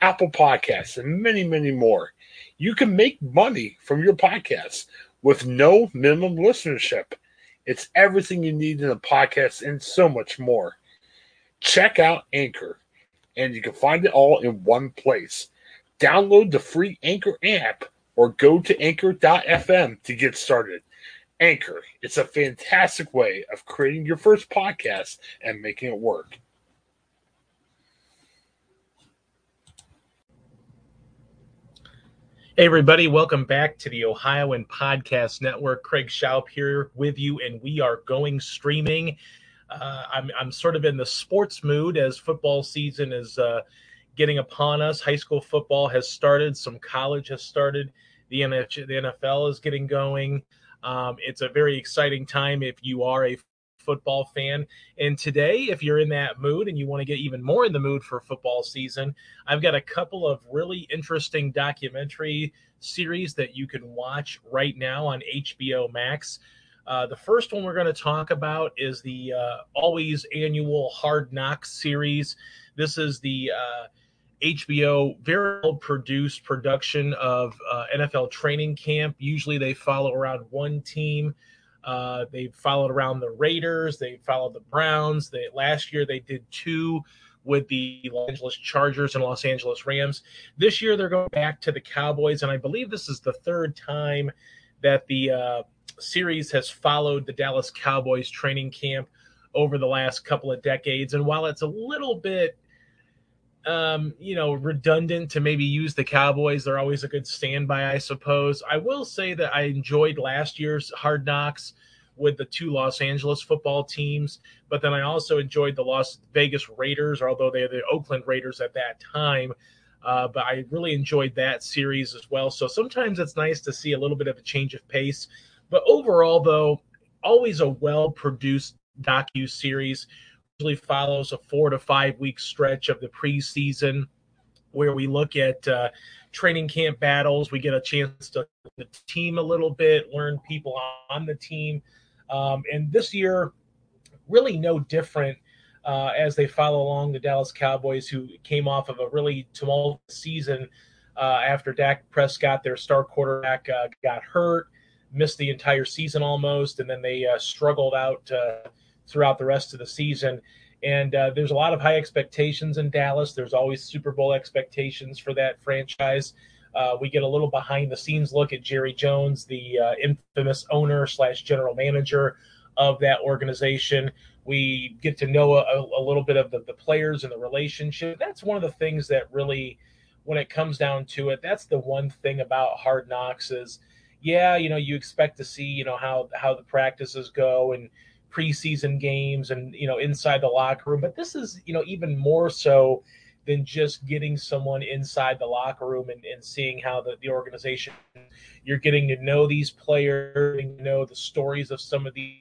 Apple Podcasts, and many, many more. You can make money from your podcast with no minimum listenership. It's everything you need in a podcast and so much more. Check out Anchor, and you can find it all in one place. Download the free Anchor app or go to anchor.fm to get started. Anchor, it's a fantastic way of creating your first podcast and making it work. Hey, everybody, welcome back to the Ohioan Podcast Network. Craig Shoup here with you, and we are going streaming. Uh, I'm, I'm sort of in the sports mood as football season is uh, getting upon us. High school football has started, some college has started, the, NH- the NFL is getting going. Um, it's a very exciting time if you are a football fan. And today, if you're in that mood and you want to get even more in the mood for football season, I've got a couple of really interesting documentary series that you can watch right now on HBO Max. Uh, the first one we're going to talk about is the uh, always annual Hard Knocks series. This is the uh, HBO very well produced production of uh, NFL training camp. Usually they follow around one team. Uh, they followed around the Raiders. They followed the Browns. They last year they did two with the Los Angeles Chargers and Los Angeles Rams. This year they're going back to the Cowboys, and I believe this is the third time that the uh, series has followed the Dallas Cowboys training camp over the last couple of decades. And while it's a little bit um, you know, redundant to maybe use the Cowboys. They're always a good standby, I suppose. I will say that I enjoyed last year's Hard Knocks with the two Los Angeles football teams, but then I also enjoyed the Las Vegas Raiders, although they're the Oakland Raiders at that time. Uh, but I really enjoyed that series as well. So sometimes it's nice to see a little bit of a change of pace. But overall, though, always a well produced docu series usually follows a four to five week stretch of the preseason where we look at uh, training camp battles. We get a chance to the team a little bit, learn people on the team. Um, and this year, really no different uh, as they follow along the Dallas Cowboys, who came off of a really tumultuous season uh, after Dak Prescott, their star quarterback, uh, got hurt, missed the entire season almost, and then they uh, struggled out uh, throughout the rest of the season. And uh, there's a lot of high expectations in Dallas. There's always Super Bowl expectations for that franchise. Uh, we get a little behind the scenes look at Jerry Jones, the uh, infamous owner slash general manager of that organization. We get to know a, a little bit of the, the players and the relationship. That's one of the things that really, when it comes down to it, that's the one thing about Hard Knocks is, yeah, you know, you expect to see, you know, how how the practices go and preseason games and you know inside the locker room. But this is you know even more so than just getting someone inside the locker room and, and seeing how the, the organization you're getting to know these players to know the stories of some of these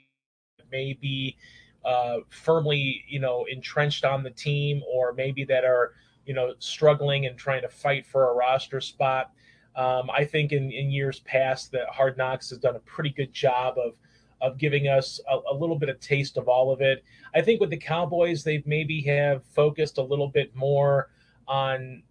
maybe uh, firmly you know entrenched on the team or maybe that are you know struggling and trying to fight for a roster spot. Um, i think in, in years past that hard knocks has done a pretty good job of of giving us a, a, little bit of taste of all of it. I think with the Cowboys, they've maybe have focused a little bit more on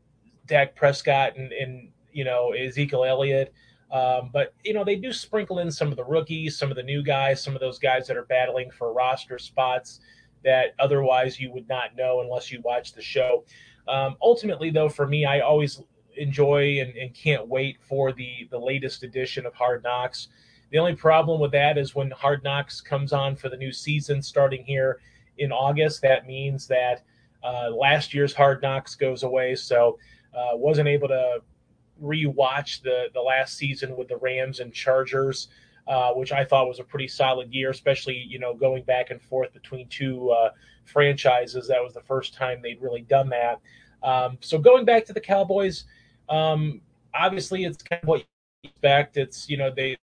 Dak Prescott and, and you know Ezekiel Elliott. Um, but you know they do sprinkle in some of the rookies, some of the new guys, some of those guys that are battling for roster spots that otherwise you would not know unless you watch the show. Um, ultimately, though, for me, I always enjoy and, and can't wait for the the latest edition of Hard Knocks. The only problem with that is when Hard Knocks comes on for the new season starting here in August, that means that uh, last year's Hard Knocks goes away. So uh, wasn't able to rewatch the the last season with the Rams and Chargers, uh, which I thought was a pretty solid year, especially you know going back and forth between two uh, franchises. That was the first time they'd really done that. Um, so going back to the Cowboys, um, obviously it's kind of what you expect. It's you know they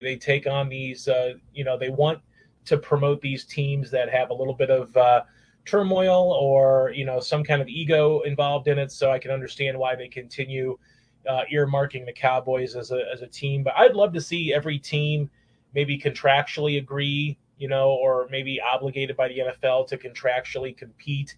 they take on these, uh, you know, they want to promote these teams that have a little bit of uh, turmoil or you know some kind of ego involved in it. So I can understand why they continue uh, earmarking the Cowboys as a as a team. But I'd love to see every team maybe contractually agree, you know, or maybe obligated by the NFL to contractually compete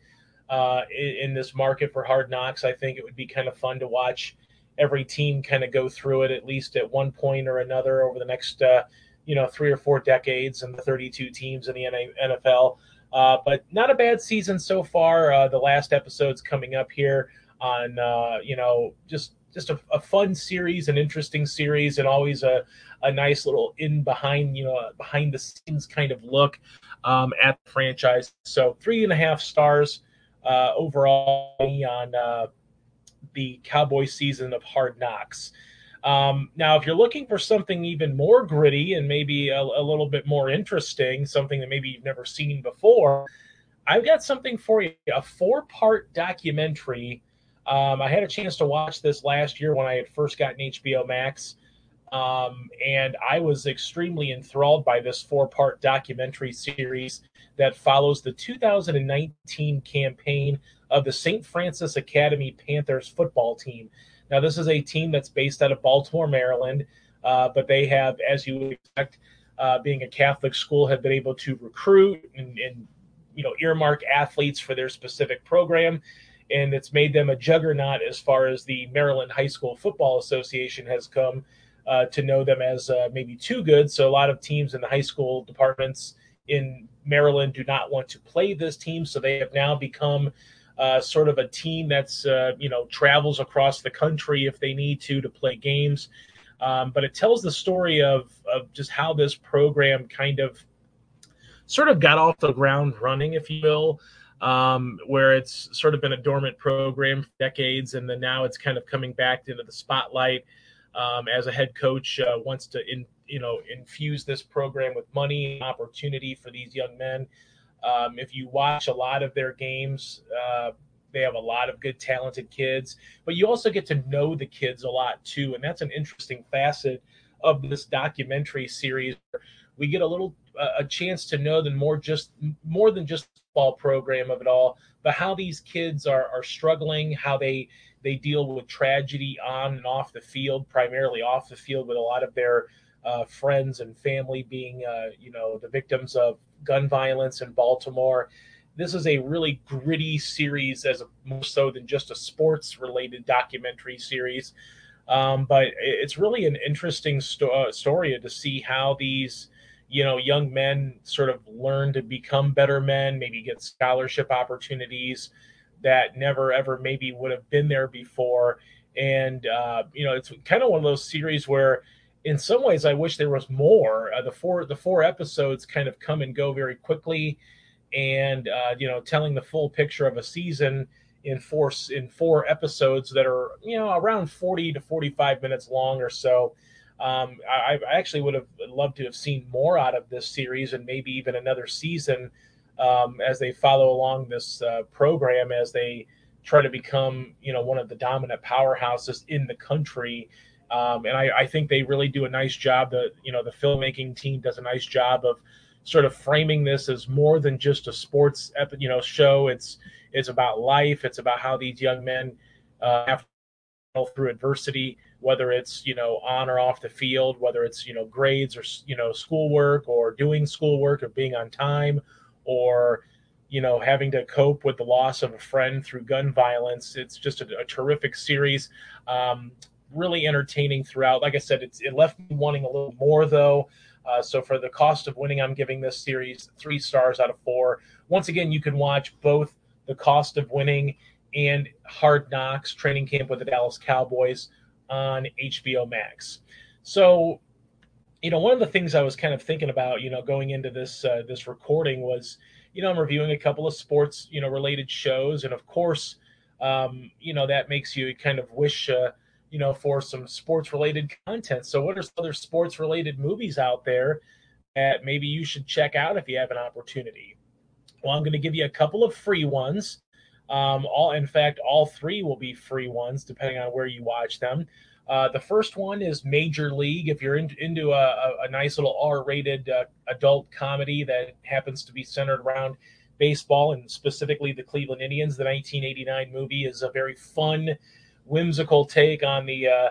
uh, in, in, this market for hard knocks. I think it would be kind of fun to watch every team kind of go through it at least at one point or another over the next, uh, you know, three or four decades and the 32 teams in the NFL. Uh, but not a bad season so far. Uh, the last episode's coming up here on, uh, you know, just just a, a, fun series, an interesting series, and always a, a nice little in behind, you know, behind the scenes kind of look um, at the franchise. So three and a half stars uh, overall on uh, the Cowboy season of Hard Knocks. Um, now, if you're looking for something even more gritty and maybe a, a, little bit more interesting, something that maybe you've never seen before, I've got something for you a four part documentary. Um, I had a chance to watch this last year when I had first gotten HBO Max. Um, and I was extremely enthralled by this four part documentary series that follows the 2019 campaign of the St. Francis Academy Panthers football team. Now, this is a team that's based out of Baltimore, Maryland, uh, but they have, as you would expect, uh, being a Catholic school, have been able to recruit and, and you know earmark athletes for their specific program, and it's made them a juggernaut as far as the Maryland High School Football Association has come uh, to know them as uh, maybe too good. So a lot of teams in the high school departments in Maryland do not want to play this team, so they have now become uh, sort of a team that's uh, you know travels across the country if they need to to play games. Um, but it tells the story of of just how this program kind of sort of got off the ground running, if you will. Um, where it's sort of been a dormant program for decades, and then now it's kind of coming back into the spotlight um, as a head coach uh, wants to in, you know infuse this program with money and opportunity for these young men. Um, if you watch a lot of their games, uh, they have a lot of good, talented kids, but you also get to know the kids a lot too, and that's an interesting facet of this documentary series. We get a little a chance to know them more just more than just ball program of it all, but how these kids are are struggling, how they they deal with tragedy on and off the field, primarily off the field, with a lot of their uh, friends and family being, uh, you know, the victims of gun violence in Baltimore. This is a really gritty series, as a, more so than just a sports-related documentary series. Um, but it's really an interesting sto- uh, story to see how these, you know, young men sort of learn to become better men, maybe get scholarship opportunities that never ever maybe would have been there before. And uh, you know, it's kind of one of those series where, in some ways, I wish there was more. Uh, the four the four episodes kind of come and go very quickly, and uh, you know, telling the full picture of a season in four in four episodes that are you know around 40 to 45 minutes long or so um, I, I, actually would have loved to have seen more out of this series and maybe even another season um, as they follow along this uh, program as they try to become you know one of the dominant powerhouses in the country. Um, and I, I, think they really do a nice job. The you know the filmmaking team does a nice job of sort of framing this as more than just a sports you know show. It's it's about life. It's about how these young men uh, have through adversity whether it's you know on or off the field whether it's you know grades or you know schoolwork or doing schoolwork or being on time or you know having to cope with the loss of a friend through gun violence it's just a, a terrific series. Um, really entertaining throughout. Like i said it left me wanting a little more though. Uh, so for the cost of winning i'm giving this series three stars out of four. Once again you can watch both the cost of winning and hard knocks training camp with the dallas cowboys on hbo max so you know, one of the things I was kind of thinking about, you know, going into this uh, this recording was, you know, I'm reviewing a couple of sports, you know, related shows, and of course, um, you know, that makes you kind of wish, uh, you know, for some sports related content. So, what are some other sports related movies out there that maybe you should check out if you have an opportunity? Well, I'm going to give you a couple of free ones. Um, all, in fact, all three will be free ones depending on where you watch them. Uh, the first one is Major League. If you're in, into a, a, nice little R-rated uh, adult comedy that happens to be centered around baseball and specifically the Cleveland Indians, the 1989 movie is a very fun, whimsical take on the uh,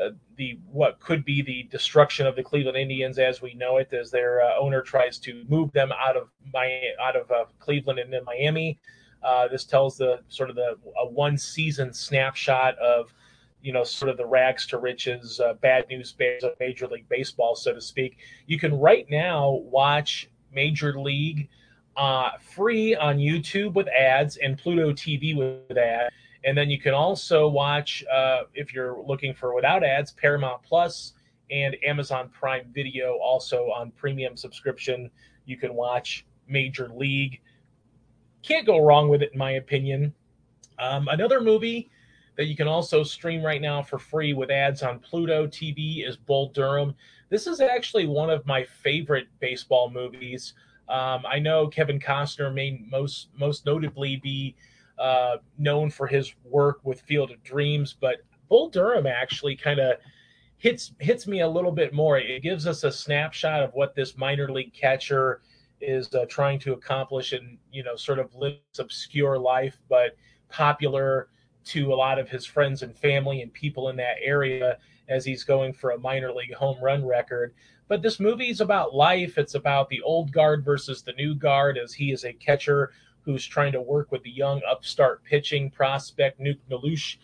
uh, the what could be the destruction of the Cleveland Indians as we know it, as their uh, owner tries to move them out of my out of uh, Cleveland and then Miami. Uh, this tells the sort of the a one season snapshot of you know sort of the rags to riches, uh, bad news bears of Major League Baseball, so to speak. You can right now watch Major League free on YouTube with ads and Pluto TV with ads and then you can also watch, uh, if you're looking for without ads, Paramount Plus and Amazon Prime Video also on premium subscription. You can watch Major League. Can't go wrong with it, in my opinion. Um, another movie that you can also stream right now for free with ads on Pluto TV is Bull Durham. This is actually one of my favorite baseball movies. Um, I know Kevin Costner may most most notably be uh, known for his work with Field of Dreams, but Bull Durham actually kind of hits hits me a little bit more. It gives us a snapshot of what this minor league catcher is uh, trying to accomplish and you know sort of live this obscure life, but popular to a lot of his friends and family and people in that area as he's going for a minor league home run record. But this movie is about life. It's about the old guard versus the new guard as he is a catcher who's trying to work with the young upstart pitching prospect Nuke LaLoosh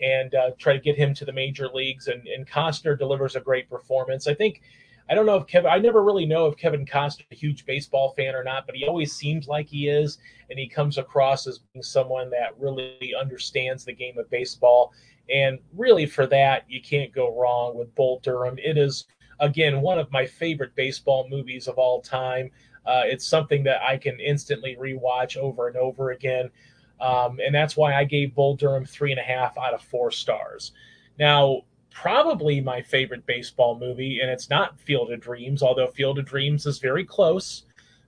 and uh, try to get him to the major leagues. And, and Costner delivers a great performance. I think I don't know if Kevin. I never really know if Kevin Costner a huge baseball fan or not, but he always seems like he is, and he comes across as being someone that really understands the game of baseball. And really, for that, you can't go wrong with Bull Durham. It is again one of my favorite baseball movies of all time. Uh, it's something that I can instantly rewatch over and over again. Um, and that's why I gave Bull Durham three and a half out of four stars. Now, probably my favorite baseball movie, and it's not Field of Dreams, although Field of Dreams is very close.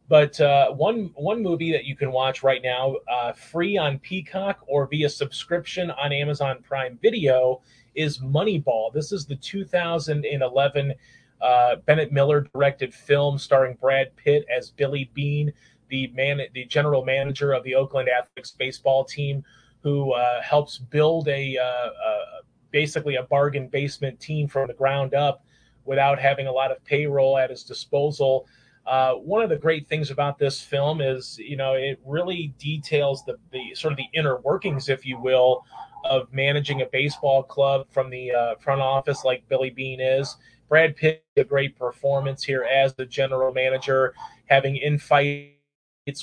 But uh, one one movie that you can watch right now, uh, free on Peacock or via subscription on Amazon Prime Video, is Moneyball. This is the 2011 uh, Bennett Miller directed film starring Brad Pitt as Billy Beane, the man, the general manager of the Oakland Athletics baseball team, who uh, helps build a, uh, basically a bargain basement team from the ground up without having a lot of payroll at his disposal. Uh, one of the great things about this film is, you know, it really details the, the sort of the inner workings, if you will, of managing a baseball club from the uh, front office, like Billy Beane is, Brad Pitt a great performance here as the general manager, having infights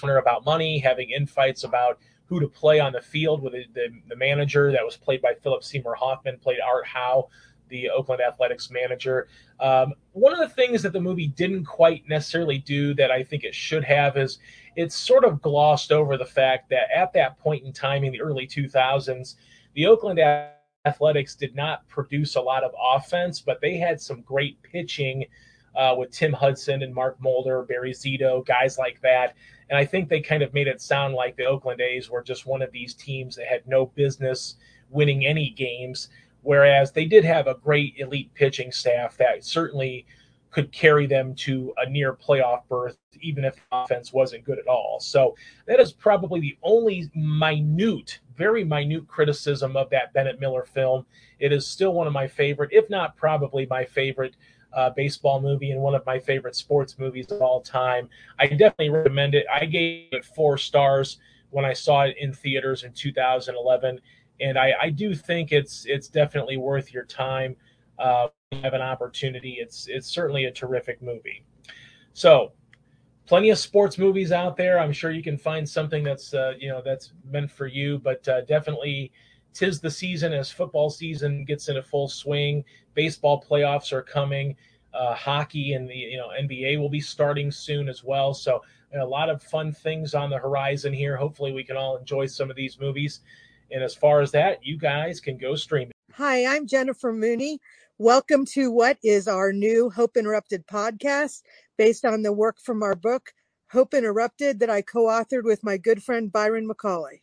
about money, having infights about who to play on the field with the, the, the, manager that was played by Philip Seymour Hoffman, played Art Howe, the Oakland Athletics manager. Um, one of the things that the movie didn't quite necessarily do that I think it should have is it's sort of glossed over the fact that at that point in time in the early 2000s, the Oakland Athletics did not produce a lot of offense, but they had some great pitching uh, with Tim Hudson and Mark Mulder, Barry Zito, guys like that. And I think they kind of made it sound like the Oakland A's were just one of these teams that had no business winning any games, whereas they did have a great elite pitching staff that certainly could carry them to a near playoff berth, even if offense wasn't good at all. So that is probably the only minute, very minute criticism of that Bennett Miller film. It is still one of my favorite, if not probably my favorite uh, baseball movie and one of my favorite sports movies of all time. I definitely recommend it. I gave it four stars when I saw it in theaters in 2011, and I, I do think it's it's definitely worth your time uh, you have an opportunity, it's it's certainly a terrific movie. So, plenty of sports movies out there. I'm sure you can find something that's uh, you know that's meant for you, but uh, definitely tis the season as football season gets into full swing. Baseball playoffs are coming. Uh, hockey and the you know NBA will be starting soon as well. So a lot of fun things on the horizon here. Hopefully, we can all enjoy some of these movies. And as far as that, you guys can go streaming. Hi, I'm Jennifer Mooney. Welcome to what is our new Hope Interrupted podcast based on the work from our book, Hope Interrupted, that I co authored with my good friend Byron McCauley.